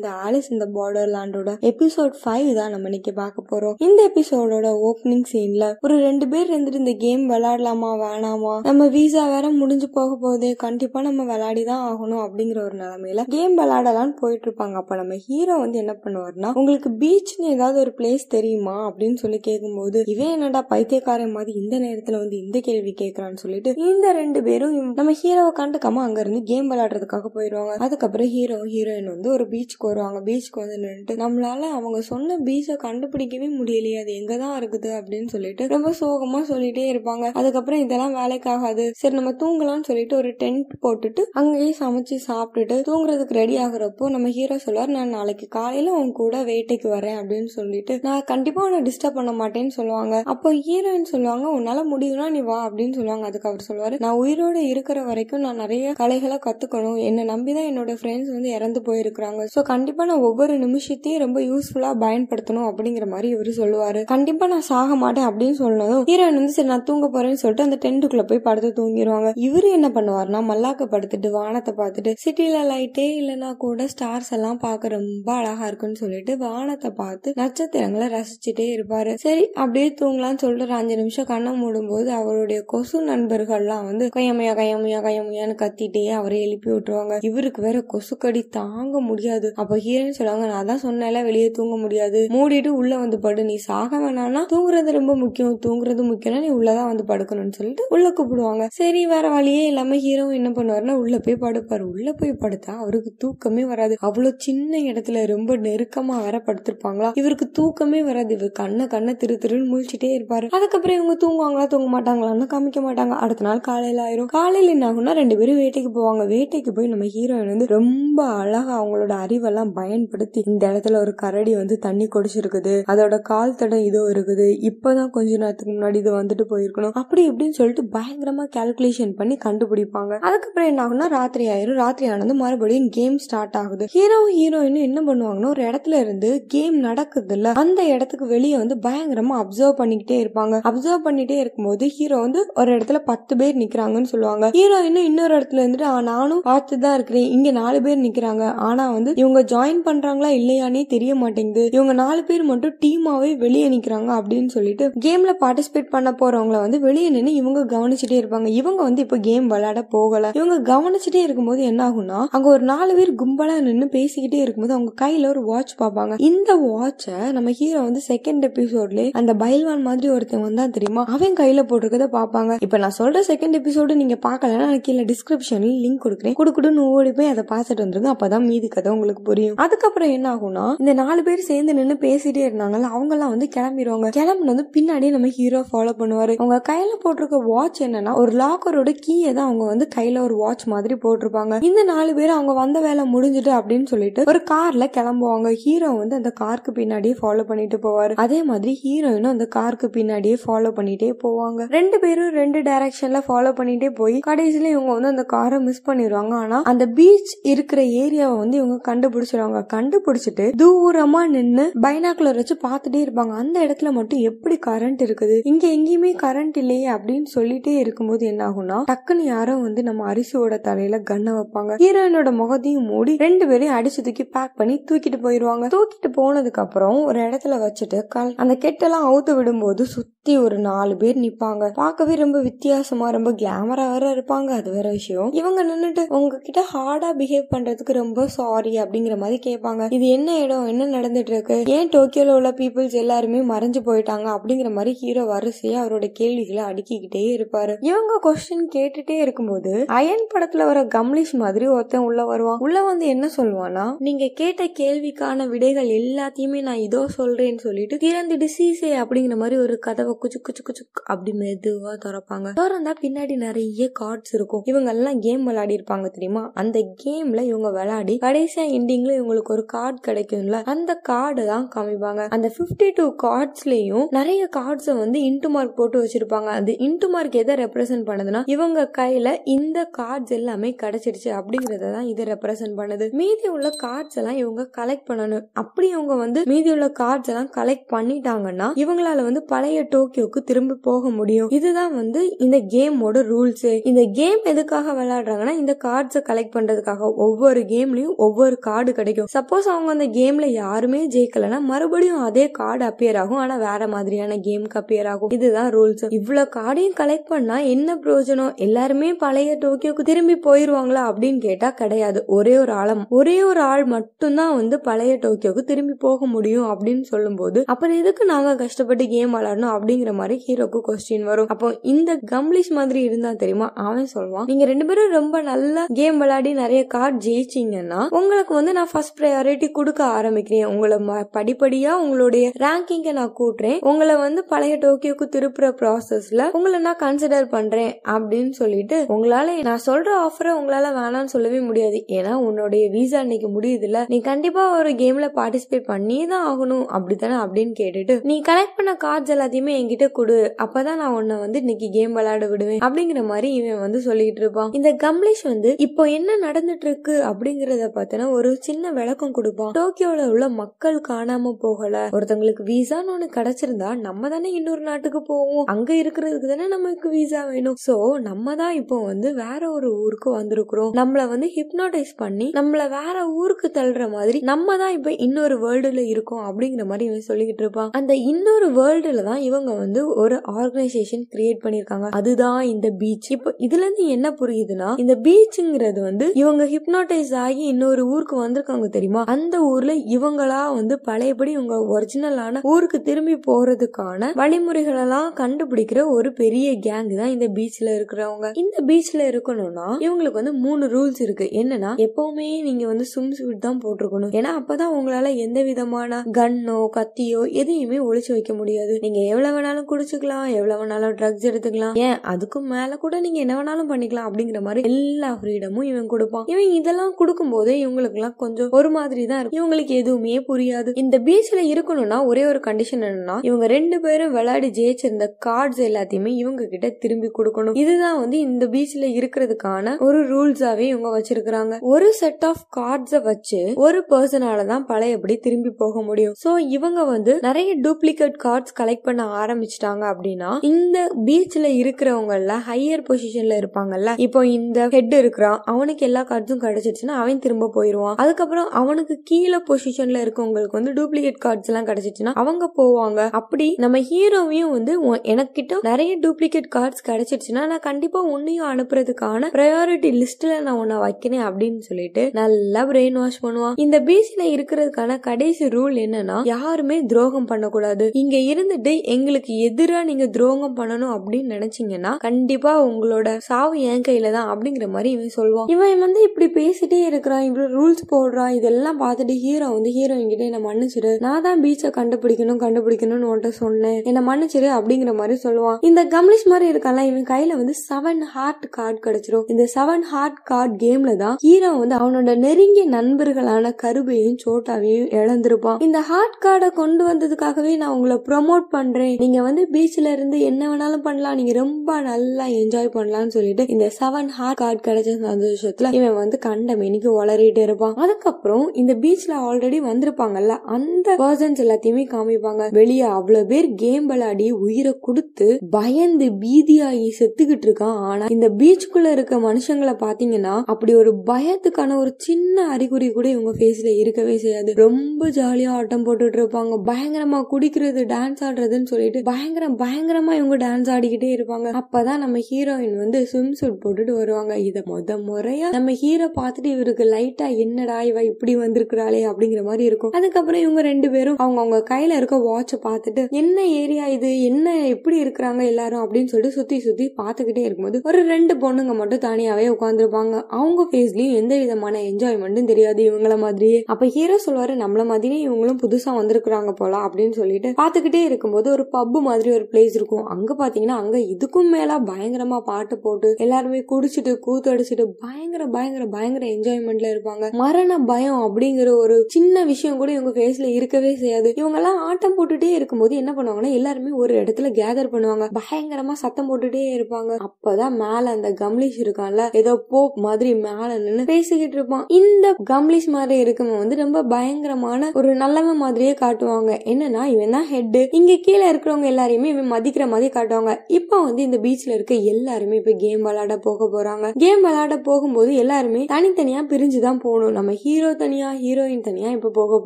இந்த ஆலிஸ் இந்த border லேண்டோட episode five தான் நம்ம இன்னைக்கு பார்க்க போறோம். இந்த எபிசோடோட ஓப்பனிங் சீன்ல ஒரு ரெண்டு பேர் இருந்துட்டு இந்த கேம் விளையாடலாமா வேணாமா நம்ம வீசா வேற முடிஞ்சு போக போகுது கண்டிப்பா நம்ம விளையாடிதான் ஆகணும் அப்படிங்கிற ஒரு நிலைமையில கேம் விளையாடலாம்னு போயிட்டு இருப்பாங்க. அப்ப நம்ம ஹீரோ வந்து என்ன பண்ணுவாருன்னா உங்களுக்கு பீச்னு ஏதாவது ஒரு பிளேஸ் தெரியுமா அப்படின்னு சொல்லி கேட்கும்போது இவன் என்னடா பைத்தியக்காரன் மாதிரி இந்த நேரத்துல வந்து இந்த கேள்வி கேட்கறான்னு சொல்லிட்டு இந்த ரெண்டு பேரும் நம்ம ஹீரோவை கண்டுக்காம அங்க இருந்து கேம் விளையாடுறதுக்காக போயிடுவாங்க அதுக்கப்புறம் ஹீரோ ஹீரோயின் வந்து ஒரு பீச்சுக்கு வருவாங்க பீச்சுக்கு வந்து நின்றுட்டு நம்மளால அவங்க சொன்ன பீச்சை கண்டுபிடிக்கவே முடியலையே அது எங்கதான் இருக்குது அப்படின்னு சொல்லிட்டு ரொம்ப சோகமா சொல்லிட்டே இருப்பாங்க. அதுக்கப்புறம் இதெல்லாம் வேலைக்காகாது. சரி நம்ம தூங்கலாம்னு சொல்லிட்டு ஒரு டென்ட் போட்டுட்டு அங்கேயே சமைச்சு சாப்பிட்டுட்டு தூங்குறதுக்கு ரெடி ஆகுறப்போ நம்ம ஹீரோ சொல்லுவார் நான் நாளைக்கு காலையில உன் கூட வேட்டைக்கு வரேன் அப்படின்னு சொல்லிட்டு நான் கண்டிப்பா உன்னை டிஸ்டர்ப் பண்ண மாட்டேன்னு சொல்லுவாங்க. அப்போ ஹீரோயின் சொல்லுவாங்க உன்னால முடியும்னா நீ வா அப்படின்னு சொல்லுவாங்க. அதுக்கு அவர் சொல்லுவாரு நான் உயிரோட இருக்கிற வரைக்கும் நான் நிறைய கலைகளை கத்துக்கணும். என்னை நம்பிதான் என்னோட ஃப்ரெண்ட்ஸ் வந்து இறந்து போயிருக்கிறாங்க. ஸோ கண்டிப்பா நான் ஒவ்வொரு நிமிஷத்தையும் ரொம்ப யூஸ்ஃபுல்லா பயன்படுத்தணும் அப்படிங்கிற மாதிரி இவர் சொல்லுவாரு. கண்டிப்பா நான் சாக மாட்டேன் அப்படின்னு சொன்னதும் ஹீரோயின் வந்து சரி நான் தூங்க போறேன்னு சொல்லிட்டு அந்த டென்ட்டுக்குள்ள போய் படுத்து தூங்கிடுவாங்க இவரு என்ன பண்ணுவாருன்னா மல்லாக்க படுத்துட்டு வானத்தை பார்த்துட்டு சிட்டில லைட்டே இல்லைனா கூட ஸ்டார்ஸ் எல்லாம் பார்க்க ரொம்ப அழகா இருக்குன்னு சொல்லிட்டு வானத்தை பார்த்து நட்சத்திரங்களை ரசிச்சுட்டே இருப்பாரு. சரி அப்படியே தூங்கலாம்னு சொல்லிட்டு ஒரு அஞ்சு நிமிஷம் கண்ணை மூடும்போது அவருடைய கொசு நண்பர்கள்லாம் வந்து கையமையா கையமையா கையமையான்னு கத்திட்டே அவரை எழுப்பி விட்டுருவாங்க. இவருக்கு வேற கொசுக்கடி தாங்க முடியாது. அப்போ ஹீரோயின் சொல்லுவாங்க நான் தான் சொன்னேன்ல வெளியே தூங்க முடியாது. மூடிட்டு உள்ள வந்து படு. நீ சாக வேணாம்னா தூங்குறது ரொம்ப முக்கியம். தூங்குறது முக்கியம்னா நீ உள்ளதான் வந்து படுக்கணும்னு சொல்லிட்டு உள்ள கூப்பிடுவாங்க. சரி வேற வழியே இல்லாம ஹீரோ என்ன பண்ணுவாருன்னா உள்ள போய் படுப்பாரு. உள்ள போய் படுத்தா அவருக்கு தூக்கமே வராது. அவ்வளவு சின்ன இடத்துல ரொம்ப நெருக்கமா வேற படுத்திருப்பாங்களா? இவருக்கு தூக்கமே வராது. இவர் கண்ணை கண்ணை திரு திருன்னு முழிச்சிட்டே இருப்பாரு. அதுக்கப்புறம் இவங்க தூங்குவாங்களா தூங்க மாட்டாங்களான்னு காமிக்க மாட்டாங்க. அடுத்த நாள் காலையில ஆயிரும். காலையில என்ன ஆகும்னா ரெண்டு பேரும் வேட்டைக்கு போவாங்க. வேட்டைக்கு போய் நம்ம ஹீரோயின் வந்து ரொம்ப அழகா அவங்களோட அறிவெல்லாம் பயன்படுத்தி இந்த இடத்துல ஒரு கரடி வந்து தண்ணி குடிச்சிருக்குது. அதோட கால் தடம் இதோ இருக்குது. இப்பதான் கொஞ்ச நேரத்துக்கு முன்னாடி இது வந்துட்டு போயிருக்கணும். அப்படி இப்படின்னு சொல்லிட்டு பயங்கரமா கால்குலேஷன் பண்ணி கண்டுபிடிப்பாங்க. அதுக்கப்புறம் என்ன ஆகும்னா ராத்திரி ஆயிரும். ராத்திரி ஆனது மறுபடியும் கேம் ஸ்டார்ட் ஆகுது. ஹீரோ ஹீரோயின் என்ன பண்ணுவாங்கன்னா ஒரு இடத்துல இருந்து கேம் நடக்குது இல்ல அந்த இடத்துக்கு வெளியே வந்து பயங்கரமா அப்சர்வ் பண்ணிக்கிட்டே இருப்பாங்க. அப்சர்வ் பண்ணிட்டே இருக்கும்போது ஹீரோ வந்து ஒரு இடத்துல பத்து பேர் நிக்கிறாங்கன்னு சொல்லுவாங்க. ஹீரோயின் இன்னொரு இடத்துல இருந்துட்டு நானும் பார்த்துதான் இருக்கிறேன். இங்க நாலு பேர் நிக்கிறாங்க. ஆனா வந்து இவங்க ஜாயின் பண்றாங்களா இல்லையானே தெரிய மாட்டேங்குது. இவங்க நாலு பேர் மட்டும் டீமாவே வெளியே நிக்கிறாங்க அப்படின்னு சொல்லிட்டு கேம்ல பார்ட்டிசிபேட் பண்ண போறவங்கள வந்து வெளியே நின்று இவங்க கவனிச்சுட்டே இருப்பாங்க. இவங்க வந்து இப்ப கேம் விளையாட போகல. இவங்க கவனிச்சுட்டே இருக்கும்போது என்ன ஆகும்னா அங்க ஒரு நாலு பேர் கும்பலா நின்று பேசிக்கிட்டே இருக்கும்போது அவங்க கையில ஒரு வாட்ச் பார்ப்பாங்க. இந்த வாட்சை நம்ம ஹீரோ வந்து செகண்ட் எபிசோட்ல அந்த பைல்வான் மாதிரி ஒருத்தன் வந்தா தெரியுமா? அவன் கையில போட்டிருக்கத பாப்பாங்க இப்ப நான் சொல்ற செகண்ட் எபிசோடு நீங்க பாக்கலன்னா நான் கீழே டிஸ்கிரிப்ஷன்ல லிங்க் கொடுக்குறேன். கொடுக்கணும்னு ஓடி போய் அதை பார்த்துட்டு வந்துருங்க. அப்பதான் மீதி கதை உங்களுக்கு புரியும். அதுக்கப்புறம் என்ன ஆகும்னா இந்த நாலு பேர் சேர்ந்து நின்று பேசிட்டே இருந்தாங்கல்ல அவங்க எல்லாம் வந்து கிளம்பிடுவாங்க. கிளம்புனது பின்னாடியே நம்ம ஹீரோ ஃபாலோ பண்ணுவாரு. அவங்க கையில போட்டிருக்க வாட்ச் என்னன்னா ஒரு லாக்கரோட கீயை தான் அவங்க வந்து கையில ஒரு வாட்ச் மாதிரி போட்டிருப்பாங்க. இந்த நாலு பேர் அவங்க வந்த வேலை முடிஞ்சுட்டு அப்படின்னு சொல்லிட்டு ஒரு கார்ல கிளம்புவாங்க. ஹீரோ வந்து அந்த காருக்கு பின்னாடியே ஃபாலோ பண்ணிட்டு போவாரு. அதே மாதிரி ஹீரோயினும் அந்த காருக்கு பின்னாடியே ஃபாலோ பண்ணிட்டே போவாங்க. ரெண்டு பேரும் ரெண்டு டைரக்ஷன்ல ஃபாலோ பண்ணிட்டே போய் கடைசியில இவங்க வந்து அந்த காரை மிஸ் பண்ணிடுவாங்க. ஆனா அந்த பீச் இருக்கிற ஏரியாவை வந்து இவங்க கண்டுபிடிச்சிருவாங்க கண்டுபிடிச்சிட்டு தூரமா நின்னு பைனாக்குலர் வச்சு பார்த்துட்டே இருப்பாங்க. அந்த இடத்துல மட்டும் எப்படி கரண்ட் இருக்குது? இங்க எங்கேயுமே கரண்ட் இல்லையே அப்படின்னு சொல்லிட்டே இருக்கும்போது என்ன ஆகும்னா டக்குன்னு யாரோ வந்து நம்ம அரிசியோட தலையில கண்ணை வைப்பாங்க. ஹீரோயினோட முகத்தையும் மூடி ரெண்டு பேரையும் அடிச்சு தூக்கி பேக் பண்ணி தூக்கிட்டு போயிருவாங்க. தூக்கிட்டு போனதுக்கு அப்புறம் ஒரு இடத்துல வச்சுட்டு கல் அந்த கெட்டெல்லாம் அவுத்து விடும்போது சுத்த ஒரு நாலு பேர் நிப்பாங்க. பார்க்கவே ரொம்ப வித்தியாசமா ரொம்ப கிளாமரா வேற இருப்பாங்க. அது வேற விஷயம். இவங்க நின்னுட்டு உங்ககிட்ட ஹார்டா பிஹேவ் பண்றதுக்கு ரொம்ப சாரி அப்படிங்கிற மாதிரி கேட்பாங்க. இது என்ன இடம்? என்ன நடந்துட்டு இருக்கு? ஏன் டோக்கியோல உள்ள பீப்புள்ஸ் எல்லாருமே மறைஞ்சு போயிட்டாங்க? அப்படிங்கிற மாதிரி ஹீரோ வரிசையா அவரோட கேள்விகளை அடுக்கிக்கிட்டே இருப்பாரு. இவங்க கொஸ்டின் கேட்டுட்டே இருக்கும்போது அயன் படத்துல வர கம்லிஷ் மாதிரி ஒருத்தன் உள்ள வருவான். உள்ள வந்து என்ன சொல்லுவானா நீங்க கேட்ட கேள்விக்கான விடைகள் எல்லாத்தையுமே நான் இதோ சொல்றேன்னு சொல்லிட்டு திறந்துட்டு சீசே அப்படிங்கிற மாதிரி ஒரு கதவை குச்சு குச்சு குச்சு அப்படி மெதுவா திறப்பாங்க திறந்தா பின்னாடி நிறைய கார்ட்ஸ் இருக்கும். இவங்க எல்லாம் கேம் விளையாடி இருப்பாங்க தெரியுமா? அந்த கேம்ல இவங்க விளையாடி கடைசியா எண்டிங்ல இவங்களுக்கு ஒரு கார்டு கிடைக்கும்ல அந்த கார்டு தான் காமிப்பாங்க. அந்த 52 டூ கார்ட்ஸ்லயும் நிறைய கார்ட்ஸை வந்து இன்டு மார்க் போட்டு வச்சிருப்பாங்க. அது இன்டு மார்க் எதை ரெப்ரசென்ட் பண்ணுதுன்னா இவங்க கையில இந்த கார்ட்ஸ் எல்லாமே கிடைச்சிருச்சு அப்படிங்கறத தான் இதை ரெப்ரசென்ட் பண்ணுது. மீதி உள்ள கார்ட்ஸ் எல்லாம் இவங்க கலெக்ட் பண்ணணும். அப்படி இவங்க வந்து மீதி உள்ள கார்ட்ஸ் எல்லாம் கலெக்ட் பண்ணிட்டாங்கன்னா இவங்களால வந்து பழைய டோக்கியோக்கு திரும்பி போக முடியும். இதுதான் வந்து இந்த கேமோட ரூல்ஸ். இந்த கேம் எதுக்காக விளையாடுறாங்கன்னா இந்த கார்ட்ஸை கலெக்ட் பண்றதுக்காக ஒவ்வொரு கேம்லயும் ஒவ்வொரு கார்டு கிடைக்கும். சப்போஸ் அவங்க அந்த கேம்ல யாருமே ஜெயிக்கலன்னா மறுபடியும் அதே கார்டு அப்பியர் ஆகும். ஆனா வேற மாதிரியான கேமுக்கு அப்பியர் ஆகும். இதுதான் ரூல்ஸ் இவ்வளவு கார்டையும் கலெக்ட் பண்ணா என்ன பிரயோஜனம்? எல்லாருமே பழைய டோக்கியோக்கு திரும்பி போயிருவாங்களா அப்படின்னு கேட்டா கிடையாது. ஒரே ஒரு ஆழம். ஒரே ஒரு ஆள் மட்டும்தான் வந்து பழைய டோக்கியோக்கு திரும்பி போக முடியும் அப்படின்னு சொல்லும்போது அப்புறம் எதுக்கு நாங்க கஷ்டப்பட்டு கேம் விளையாடணும்? அப்படிங்கிற மாதிரி ஹீரோக்கு கொஸ்டின் வரும். அப்போ இந்த கம்லிஷ் மாதிரி இருந்தா தெரியுமா? அவன் சொல்லுவான் நீங்க ரெண்டு பேரும் ரொம்ப நல்லா கேம் விளையாடி நிறைய கார்டு ஜெயிச்சீங்கன்னா உங்களுக்கு வந்து நான் ஃபர்ஸ்ட் ப்ரையாரிட்டி கொடுக்க ஆரம்பிக்கிறேன். உங்களை ம- படிப்படியா உங்களுடைய ரேங்கிங்கை நான் கூட்டுறேன். உங்களை வந்து பழைய டோக்கியோக்கு திருப்புற ப்ராசஸ்ல உங்களை நான் கன்சிடர் பண்றேன் அப்படின்னு சொல்லிட்டு உங்களால நான் சொல்ற ஆஃபரை உங்களால வேணாம்னு சொல்லவே முடியாது. ஏன்னா உன்னுடைய வீசா இன்னைக்கு முடியுதுல்ல. நீ கண்டிப்பா ஒரு கேம்ல பார்ட்டிசிபேட் பண்ணியே தான் ஆகணும். அப்படித்தானே? அப்படின்னு கேட்டுட்டு நீ கலெக்ட் பண்ண கார்ட்ஸ் எல்லாத்தையுமே என்கிட்ட கொடு. அப்பதான் நான் உன்னை வந்து இன்னைக்கு கேம் விளையாட விடுவேன் அப்படிங்கிற மாதிரி இவன் வந்து சொல்லிட்டு இருப்பான். இந்த கம்லேஷ் வந்து இப்போ என்ன நடந்துட்டு இருக்கு அப்படிங்கறத பார்த்தனா ஒரு சின்ன விளக்கம் கொடுப்பான். டோக்கியோல உள்ள மக்கள் காணாம போகல. ஒருத்தங்களுக்கு விசான்னு ஒண்ணு கிடைச்சிருந்தா நம்ம தானே இன்னொரு நாட்டுக்கு போவோம். அங்க இருக்கிறதுக்கு தானே நமக்கு வீசா வேணும். சோ நம்ம தான் இப்போ வந்து வேற ஒரு ஊருக்கு வந்திருக்கிறோம். நம்மள வந்து ஹிப்னோடைஸ் பண்ணி நம்மள வேற ஊருக்கு தள்ளுற மாதிரி நம்ம தான் இப்ப இன்னொரு வேர்ல்டுல இருக்கோம் அப்படிங்கிற மாதிரி இவன் சொல்லிக்கிட்டு இருப்பான். அந்த இன்னொரு வேர்ல்டுல தான் இவங்க வந்து ஒரு ஆர்கனைசேஷன் கிரியேட் பண்ணிருக்காங்க அதுதான் இந்த பீச் இப்போ இதுல இருந்து என்ன புரியுதுன்னா இந்த பீச்ங்கிறது வந்து இவங்க ஹிப்னோட்டைஸ் ஆகி இன்னொரு ஊருக்கு வந்திருக்காங்க தெரியுமா? அந்த ஊர்ல இவங்களா வந்து பழையபடி இவங்க ஒரிஜினலான ஊருக்கு திரும்பி போறதுக்கான வழிமுறைகள் எல்லாம் கண்டுபிடிக்கிற ஒரு பெரிய கேங் தான் இந்த பீச்ல இருக்கிறவங்க. இந்த பீச்ல இருக்கணும்னா இவங்களுக்கு வந்து மூணு ரூல்ஸ் இருக்கு. என்னன்னா எப்பவுமே நீங்க வந்து சும் சூட் தான் போட்டிருக்கணும். ஏன்னா அப்பதான் உங்களால எந்த விதமான கன்னோ கத்தியோ எதையுமே ஒழிச்சு வைக்க முடியாது. நீங்க எவ்வளவு வேணாலும் குடிச்சுக்கலாம் எவ்வளவு வேணாலும் ட்ரக்ஸ் எடுத்துக்கலாம். ஏன் அதுக்கும் மேல கூட நீங்க என்ன வேணாலும் பண்ணிக்கலாம் அப்படிங்கிற மாதிரி எல்லா ஃப்ரீடமும் இவன் கொடுப்பான். இவன் இதெல்லாம் கொடுக்கும்போது இவங்களுக்கு எல்லாம் கொஞ்சம் ஒரு மாதிரி தான் இருக்கும். இவங்களுக்கு எதுவுமே புரியாது. இந்த பீச்ல இருக்கணும்னா ஒரே ஒரு கண்டிஷன் என்னன்னா இவங்க ரெண்டு பேரும் விளையாடி ஜெயிச்சிருந்த கார்ட்ஸ் எல்லாத்தையுமே இவங்க கிட்ட திரும்பி கொடுக்கணும். இதுதான் வந்து இந்த பீச்ல இருக்கிறதுக்கான ஒரு ரூல்ஸாவே இவங்க வச்சிருக்காங்க ஒரு செட் ஆஃப் கார்ட்ஸ வச்சு ஒரு பர்சனால தான் பழையபடி திரும்பி போக முடியும். சோ இவங்க வந்து நிறைய டூப்ளிகேட் கார்ட்ஸ் கலெக்ட் பண்ண ஆரம்பிச்சிட்டாங்க அப்படின்னா இந்த பீச்ல இருக்கிறவங்கல்ல ஹையர் பொசிஷன்ல இருப்பாங்கல்ல இப்போ இந்த ஹெட் இருக்கிறான் அவனுக்கு எல்லா கார்ட்ஸும் கிடைச்சிருச்சுன்னா அவன் திரும்ப போயிருவான். அதுக்கப்புறம் அவனுக்கு கீழே பொசிஷன்ல இருக்கவங்களுக்கு வந்து டூப்ளிகேட் கார்ட்ஸ் எல்லாம் கிடைச்சிச்சுன்னா அவங்க போவாங்க. அப்படி நம்ம ஹீரோவையும் வந்து எனக்கிட்ட நிறைய டூப்ளிகேட் கார்ட்ஸ் கிடைச்சிருச்சுன்னா நான் கண்டிப்பா உன்னையும் அனுப்புறதுக்கான ப்ரையாரிட்டி லிஸ்ட்ல நான் உன்னை வைக்கிறேன் அப்படின்னு சொல்லிட்டு நல்லா பிரெயின் வாஷ் பண்ணுவான். இந்த பீச்ல இருக்கிறதுக்கான கடைசி ரூல் என்னன்னா யாருமே துரோகம் பண்ணக்கூடாது. இங்க இருந்துட்டு எங்களுக்கு எதிராக நீங்க துரோகம் பண்ணணும் அப்படின்னு நினைச்சீங்கன்னா கண்டிப்பா உங்களோட சாவு என் கையில தான் அப்படிங்கிற மாதிரி இவன் சொல்லுவான். இவன் வந்து இப்படி பேசிட்டே இருக்கிறான் இவ்வளவு ரூல்ஸ் போடுறான் இதெல்லாம் பார்த்துட்டு ஹீரோ வந்து ஹீரோயின் கிட்ட என்ன மன்னிச்சிரு நான் தான் பீச்சை கண்டுபிடிக்கணும் கண்டுபிடிக்கணும்னு உன்ட்ட சொன்னேன். என்ன மன்னிச்சிரு அப்படிங்கிற மாதிரி சொல்லுவான். இந்த கம்லிஷ் மாதிரி இருக்கான்ல இவன் கையில வந்து செவன் ஹார்ட் கார்டு கிடைச்சிரும். இந்த செவன் ஹார்ட் கார்டு கேம்ல தான் ஹீரோ வந்து அவனோட நெருங்கிய நண்பர்களான கருபையும் சோட்டாவையும் இழந்திருப்பான். இந்த ஹார்ட் கார்டை கொண்டு வந்ததுக்காகவே நான் உங்களை ப்ரொமோட் பண்றேன். நீங்க வந்து பீச்ல இருந்து என்ன வேணாலும் பண்ணலாம். நீங்க ரொம்ப நல்லா என்ஜாய் பண்ணலாம்னு சொல்லிட்டு இந்த செவன் ஹார்ட் கார்டு கிடைச்ச சந்தோஷத்துல இவன் வந்து கண்ட மெனிக்கு வளரிட்டு இருப்பான். அதுக்கப்புறம் இந்த பீச்ல ஆல்ரெடி வந்திருப்பாங்கல்ல அந்த பர்சன்ஸ் எல்லாத்தையுமே காமிப்பாங்க. வெளியே அவ்வளவு பேர் கேம் விளையாடி உயிரை கொடுத்து பயந்து பீதியாகி செத்துக்கிட்டு இருக்கான். ஆனா இந்த பீச்சுக்குள்ள இருக்க மனுஷங்களை பாத்தீங்கன்னா அப்படி ஒரு பயத்துக்கான ஒரு சின்ன அறிகுறி கூட இவங்க ஃபேஸ்ல இருக்கவே செய்யாது. ரொம்ப ஜாலியா ஆட்டம் போட்டுட்டு இருப்பாங்க. பயங்கரமா குடிக்கிறது டான்ஸ் ஆடுறதுன்னு சொல்லிட்டு பயங்கரம் பயங்கரமா இவங்க டான்ஸ் ஆடிக்கிட்டே இருப்பாங்க. அப்பதான் நம்ம ஹீரோயின் வந்து ஸ்விம் சூட் போட்டுட்டு வருவாங்க. இத முத முறையா நம்ம ஹீரோ பார்த்துட்டு இவருக்கு லைட்டா என்னடா இவ இப்படி வந்திருக்கிறாளே அப்படிங்கிற மாதிரி இருக்கும். அதுக்கப்புறம் இவங்க ரெண்டு பேரும் அவங்க அவங்க கையில இருக்க வாட்ச பார்த்துட்டு என்ன ஏரியா இது? என்ன எப்படி இருக்கிறாங்க எல்லாரும்? அப்படின்னு சொல்லிட்டு சுத்தி சுத்தி பார்த்துக்கிட்டே இருக்கும்போது ஒரு ரெண்டு பொண்ணுங்க மட்டும் தனியாவே உட்காந்துருப்பாங்க அவங்க ஃபேஸ்லயும் எந்த விதமான என்ஜாய்மெண்ட்டும் தெரியாது இவங்கள மாதிரியே. அப்ப ஹீரோ சொல்லுவாரு நம்மள மாதிரியே இவங்களும் புதுசா வந்திருக்கிறாங்க போல அப்படின்னு சொல்லிட்டு பார்த்துக்கிட்டே இருக்கும்போது ஒரு பப்பு மாதிரி ஒரு பிளேஸ் இருக்கும். அங்க பாத்தீங்கன்னா அங்க இதுக்கும் மேல பயங்கரமா பாட்டு போட்டு எல்லாருமே குடிச்சிட்டு கூத்தடிச்சிட்டு பயங்கர பயங்கர பயங்கர என்ஜாய்மெண்ட்ல இருப்பாங்க. மரண பயம் அப்படிங்கிற ஒரு சின்ன விஷயம் கூட இவங்க ஃபேஸ்ல இருக்கவே செய்யாது. இவங்க எல்லாம் ஆட்டம் போட்டுட்டே இருக்கும்போது என்ன பண்ணுவாங்கன்னா எல்லாருமே ஒரு இடத்துல கேதர் பண்ணுவாங்க. பயங்கரமா சத்தம் போட்டுட்டே இருப்பாங்க. அப்பதான் மேல அந்த கம்லீஷ் இருக்கான்ல ஏதோ போப் மாதிரி மேல நின்று பேசிக்கிட்டு இருப்பான். இந்த கம்லீஷ் மாதிரி இருக்கவன் வந்து ரொம்ப பயங்கரமான ஒரு நல்லவன் மாதிரியே காட்டுவாங்க. என்னன்னா இவன் தான் ஹெட் இங்க கீழே இருக்கிற இருக்கிறவங்க எல்லாரையுமே இவன் மதிக்கிற மாதிரி காட்டுவாங்க. இப்போ வந்து இந்த பீச்ல இருக்க எல்லாருமே இப்போ கேம் விளையாட போக போறாங்க. கேம் விளையாட போகும்போது எல்லாருமே தனித்தனியா பிரிஞ்சுதான் போகணும். நம்ம ஹீரோ தனியா ஹீரோயின் தனியா இப்ப போக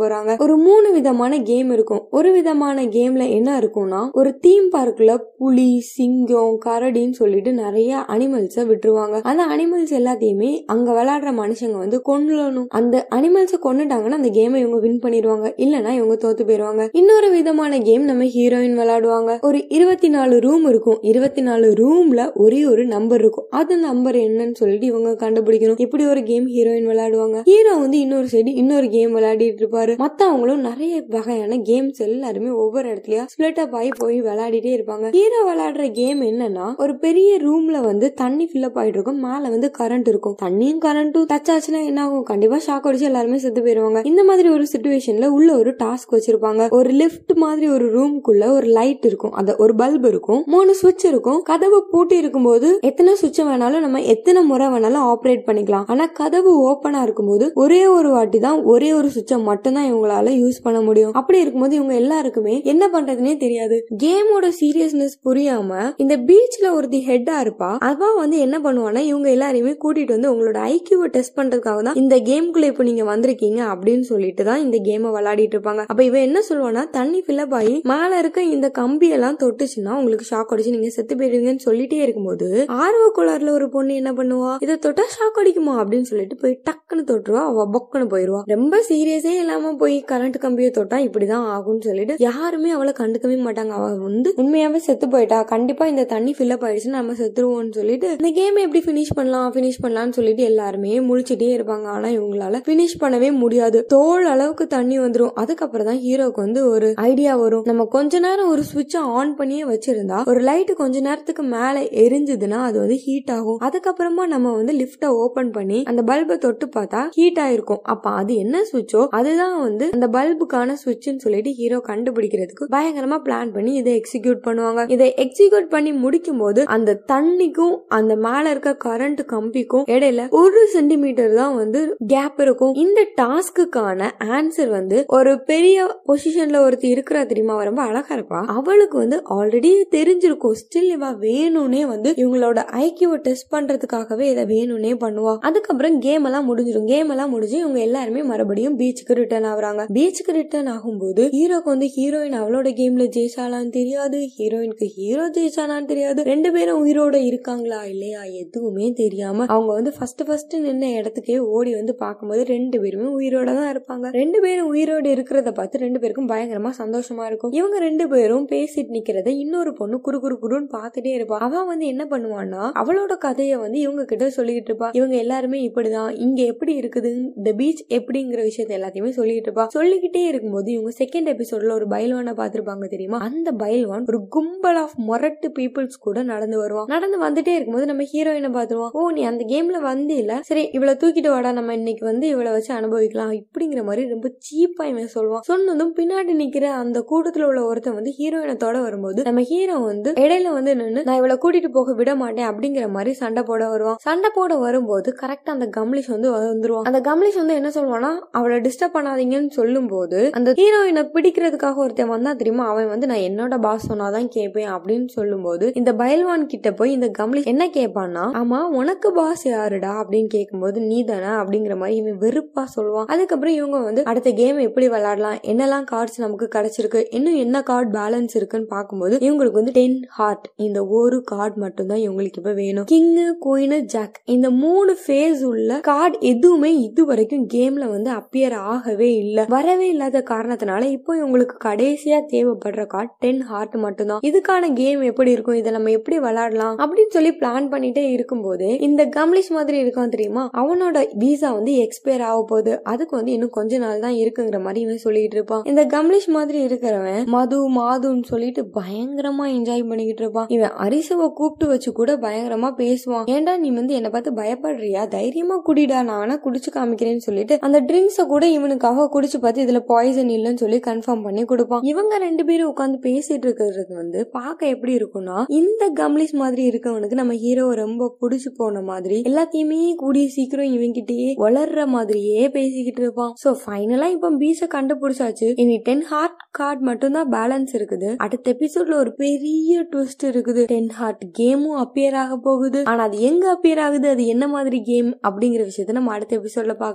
போறாங்க. ஒரு மூணு விதமான கேம் இருக்கும். ஒரு விதமான கேம்ல என்ன இருக்கும்னா ஒரு தீம் பார்க்ல புலி சிங்கம் கரடின்னு சொல்லிட்டு நிறைய அனிமல்ஸ விட்டுருவாங்க. அந்த அனிமல்ஸ் எல்லாத்தையுமே அங்க விளையாடுற மனுஷங்க வந்து கொண்டுலணும் அந்த அனிமல்ஸை கொண்டுட்டாங்கன்னா அந்த கேமை இவங்க வின் பண்ணிடுவாங்க. இல்லைன்னா இவங்க தோத்து போயிடுவாங்க. இன்னொரு விதமான கேம் நம்ம ஹீரோயின் விளையாடுவாங்க. ஒரு இருபத்தி நாலு ரூம் இருக்கும். இருபத்தி நாலு ரூம்ல ஒரே ஒரு நம்பர் இருக்கும். அந்த நம்பர் என்னன்னு சொல்லிட்டு இவங்க கண்டுபிடிக்கணும். இப்படி ஒரு கேம் ஹீரோயின் விளையாடுவாங்க. ஹீரோ வந்து இன்னொரு சைடு இன்னொரு கேம் விளையாடிட்டு இருப்பாரு. மத்தவங்களும் நிறைய வகையான கேம்ஸ் எல்லாருமே ஒவ்வொரு இடத்துலயும் ஸ்பிளிட் அப் ஆகி போய் விளையாடிட்டே இருப்பாங்க. ஹீரோ விளையாடுற கேம் என்னன்னா ஒரு பெரிய ரூம்ல வந்து தண்ணி ஃபில் அப் ஆயிட்டு இருக்கும். மேல வந்து கரண்ட் இருக்கும். தண்ணியும் கரண்ட்டும் டச் ஆச்சுன்னா என்ன ஆகும்? கண்டிப்பா ஷாக் அடிச்சு எல்லாருமே செத்து போயிருவாங்க. இந்த மாதிரி ஒரு சுச்சுவேஷன்ல உள்ள ஒரு டாஸ்க் வச்சிருப்பாங்க. ஒரு லிஃப்ட் மாதிரி ஒரு ரூம்குள்ள ஒரு லைட் லைட் இருக்கும் அந்த ஒரு பல்ப் இருக்கும் மூணு சுவிட்ச் இருக்கும். கதவு பூட்டி இருக்கும்போது எத்தனை சுவிட்ச் வேணாலும் நம்ம எத்தனை முறை வேணாலும் ஆப்ரேட் பண்ணிக்கலாம். ஆனா கதவு ஓபனா இருக்கும்போது ஒரே ஒரு வாட்டி தான் ஒரே ஒரு சுவிட்சை மட்டும்தான் இவங்களால யூஸ் பண்ண முடியும். அப்படி இருக்கும்போது இவங்க எல்லாருக்குமே என்ன பண்றதுனே தெரியாது. கேமோட சீரியஸ்னஸ் புரியாம இந்த பீச்ல ஒருத்தி ஹெட்டா இருப்பா. அவ வந்து என்ன பண்ணுவானா இவங்க எல்லாரையுமே கூட்டிட்டு வந்து உங்களோட ஐக்கியூவை டெஸ்ட் பண்றதுக்காக தான் இந்த கேம்குள்ள இப்போ நீங்க வந்திருக்கீங்க அப்படின்னு சொல்லிட்டு தான் இந்த கேமை விளையாடிட்டு இருப்பாங்க. அப்ப இவ என்ன சொல்லுவானா தண்ணி ஃபில்லப் ஆகி மேல இருக்க இந்த கம்பியெல்லாம் தொட்டுச்சுன்னா உங்களுக்கு ஷாக் அடிச்சு நீங்க செத்து போயிடுவீங்கன்னு சொல்லிட்டே இருக்கும்போது ஆர்வ குளர்ல ஒரு பொண்ணு என்ன பண்ணுவா? இதை தொட்டா ஷாக் அடிக்குமா? அப்படின்னு சொல்லிட்டு போய் டக்குன்னு தொட்டுருவா. அவ பொக்குன்னு போயிருவா. ரொம்ப சீரியஸே இல்லாம போய் கரண்ட் கம்பியை தொட்டா இப்படிதான் ஆகும்னு சொல்லிட்டு யாருமே அவளை கண்டுக்கவே மாட்டாங்க. அவ வந்து உண்மையாவே செத்து போயிட்டா. கண்டிப்பா இந்த தண்ணி ஃபில்லப் ஆயிடுச்சுன்னு நம்ம செத்துருவோம்னு சொல்லிட்டு இந்த கேம் எப்படி பினிஷ் பண்ணலாம் பினிஷ் பண்ணலாம்னு சொல்லிட்டு எல்லாருமே முழிச்சிட்டே இருப்பாங்க. ஆனா இவங்களால பினிஷ் பண்ணவே முடியாது. தோல் அளவுக்கு தண்ணி வந்துடும் அதுக்கப்புறம் தான் ஹீரோக்கு வந்து ஒரு ஐடியா வரும். நம்ம கொஞ்ச நேரம் ஒரு சுவிட்சை ஆன் பண்ணியே வச்சிருந்தா ஒரு லைட் கொஞ்ச நேரத்துக்கு மேல எரிஞ்சதுன்னா அது வந்து ஹீட் ஆகும். அதுக்கப்புறமா நம்ம வந்து லிப்ட ஓபன் பண்ணி அந்த பல்பை தொட்டு பார்த்தா ஹீட் ஆயிருக்கும். அப்ப அது என்ன சுவிட்சோ அதுதான் வந்து அந்த பல்புக்கான சுவிட்ச்னு சொல்லிட்டு ஹீரோ கண்டுபிடிக்கிறதுக்கு பயங்கரமா பிளான் பண்ணி இதை எக்ஸிக்யூட் பண்ணுவாங்க. இதை எக்ஸிக்யூட் பண்ணி முடிக்கும் போது அந்த தண்ணிக்கும் அந்த மேல இருக்க கரண்ட் கம்பிக்கும் இடையில ஒரு சென்டிமீட்டர் தான் வந்து கேப் இருக்கும். இந்த டாஸ்க்குக்கான ஆன்சர் வந்து ஒரு பெரிய பொசிஷன்ல ஒருத்தர் இருக்கிறா தெரியுமா? ரொம்ப அழகா இருப்பா. அவளுக்கு வந்து ஆல்ரெடி தெரிஞ்சிருக்கும். ஸ்டில் இவ வேணும்னே வந்து இவங்களோட ஐக்கியூவை டெஸ்ட் பண்றதுக்காகவே இதை வேணும்னே பண்ணுவா. அதுக்கப்புறம் கேம் எல்லாம் முடிஞ்சிடும். கேம் எல்லாம் முடிஞ்சு இவங்க எல்லாருமே மறுபடியும் பீச்சுக்கு ரிட்டர்ன் ஆகுறாங்க. பீச்சுக்கு ரிட்டர்ன் ஆகும்போது ஹீரோக்கு வந்து ஹீரோயின் அவளோட கேம்ல ஜெயிச்சாலான்னு தெரியாது. ஹீரோயினுக்கு ஹீரோ ஜெயிச்சாலான்னு தெரியாது. ரெண்டு பேரும் உயிரோட இருக்காங்களா இல்லையா எதுவுமே தெரியாம அவங்க வந்து ஃபர்ஸ்ட் ஃபர்ஸ்ட் நின்ன இடத்துக்கே ஓடி வந்து பார்க்கும்போது ரெண்டு பேருமே உயிரோட தான் இருப்பாங்க. ரெண்டு பேரும் உயிரோட இருக்கிறத பார்த்து ரெண்டு பேருக்கும் பயங்கரமா சந்தோஷமா இருக்கும். இவங்க ரெண்டு பேரும் பேசிட்டு நிக்கிறத இன்னொரு பொண்ணு குறு குறு குருன்னு பார்த்துட்டே இருப்பா. அவ வந்து என்ன பண்ணுவான்னா அவளோட கதையை வந்து இவங்க கிட்ட சொல்லிக்கிட்டு இருப்பா. இவங்க எல்லாருமே இப்படிதான். இங்க எப்படி இருக்குது? இந்த பீச் எப்படிங்கிற விஷயத்த எல்லாத்தையுமே சொல்லிட்டு இருப்பா. சொல்லிக்கிட்டே இருக்கும்போது இவங்க செகண்ட் எபிசோட்ல ஒரு பைல்வானை பார்த்திருப்பாங்க தெரியுமா? அந்த பைல்வான் ஒரு கும்பல் ஆஃப் மொரட்டு பீப்புள்ஸ் கூட நடந்து வருவான். நடந்து வந்துட்டே இருக்கும்போது நம்ம ஹீரோயினை பாத்துருவோம் ஓ நீ அந்த கேம்ல வந்து இல்ல சரி இவ்வளவு தூக்கிட்டு வாடா. நம்ம இன்னைக்கு வந்து இவளை வச்சு அனுபவிக்கலாம். இப்படிங்கிற மாதிரி ரொம்ப சீப்பா இவன் சொல்லுவான் சொன்னதும் பின்னாடி நிக்கிற அந்த கூட்டத்துல உள்ள ஒருத்தன் வந்து ஹீரோயினத்தோட வரும்போது நம்ம ஹீரோ வந்து இடையில வந்து நின்று நான் இவளை கூட்டிட்டு போக விட மாட்டேன் அப்படிங்கிற மாதிரி சண்டை போட வருவான். சண்டை போட வரும்போது கரெக்டா அந்த கம்லிஷ் வந்து வந்துருவான். அந்த கம்லிஷ் வந்து என்ன சொல்லுவானா அவளை டிஸ்டர்ப் பண்ணாதீங்கன்னு சொல்லும் போது அந்த ஹீரோயினை பிடிக்கிறதுக்காக ஒருத்தன் வந்தா தெரியுமா? அவன் வந்து நான் என்னோட பாஸ் சொன்னாதான் கேட்பேன் அப்படின்னு சொல்லும்போது இந்த பயல்வான் கிட்ட போய் இந்த கம்லிஷ் என்ன கேட்பான்னா ஆமா உனக்கு பாஸ் யாருடா? அப்படின்னு கேட்கும்போது நீ தானே? அப்படிங்கிற மாதிரி இவன் வெறுப்பா சொல்லுவான். அதுக்கப்புறம் இவங்க வந்து அடுத்த கேம் எப்படி விளையாடலாம்? என்னெல்லாம் கார்ட்ஸ் நமக்கு கிடைச்சிருக்கு? இன்னும் என்ன கார்டு பேலன்ஸ் இருக்குன்னு பார்க்கும்போது இவங்களுக்கு வந்து டென் ஹார்ட் இந்த ஒரு கார்டு மட்டும் தான் இவங்களுக்கு இப்ப வேணும். கிங்கு குயினு ஜாக் இந்த மூணு ஃபேஸ் உள்ள கார்டு எதுவுமே இது வரைக்கும் கேம்ல வந்து அப்பியர் ஆகவே இல்லை. வரவே இல்லாத காரணத்தினால இப்போ இவங்களுக்கு கடைசியா தேவைப்படுற கார்டு டென் ஹார்ட் மட்டும்தான். இதுக்கான கேம் எப்படி இருக்கும்? இதை நம்ம எப்படி விளையாடலாம்? அப்படின்னு சொல்லி பிளான் பண்ணிட்டே இருக்கும்போது இந்த கம்லிஷ் மாதிரி இருக்கான் தெரியுமா? அவனோட விசா வந்து எக்ஸ்பயர் ஆக போகுது. அதுக்கு வந்து இன்னும் கொஞ்ச நாள் தான் இருக்குங்கிற மாதிரி இவன் சொல்லிட்டு இருப்பான். இந்த கம்லிஷ் மாதிரி இருக்கிறவன் மது மாது மாதுன்னு சொல்லிட்டு பயங்கரமா என்ஜாய் பண்ணிக்கிட்டு இருப்பான். இவன் அரிசுவை கூப்பிட்டு வச்சு கூட பயங்கரமா பேசுவான். ஏன்டா நீ வந்து என்ன பார்த்து பயப்படுறியா? தைரியமா குடிடா நான் குடிச்சு காமிக்கிறேன்னு சொல்லிட்டு அந்த ட்ரிங்க்ஸ கூட இவனுக்காக குடிச்சு பார்த்து இதுல பாய்சன் இல்லைன்னு சொல்லி கன்ஃபார்ம் பண்ணி கொடுப்பான். இவங்க ரெண்டு பேரும் உட்காந்து பேசிட்டு இருக்கிறது வந்து பார்க்க எப்படி இருக்கும்னா இந்த கம்லிஸ் மாதிரி இருக்கவனுக்கு நம்ம ஹீரோ ரொம்ப பிடிச்சு போன மாதிரி எல்லாத்தையுமே கூடிய சீக்கிரம் இவங்கிட்டயே வளர்ற மாதிரியே பேசிக்கிட்டு இருப்பான். சோ ஃபைனலா இப்ப பீச்ச கண்டுபிடிச்சாச்சு. இனி டென் ஹார்ட் கார்டு மட்டும் தான் பேலன்ஸ் இருக்குது இருக்குது. அடுத்த எபிசோட்ல ஒரு பெரிய ட்விஸ்ட் இருக்குது. டென் ஹார்ட் கேமும் அப்பியர் ஆக போகுது. ஆனா அது எங்க அப்பியர் ஆகுது? அது என்ன மாதிரி கேம் அப்படிங்கிற விஷயத்த நம்ம அடுத்த எபிசோட்ல பார்க்கலாம்.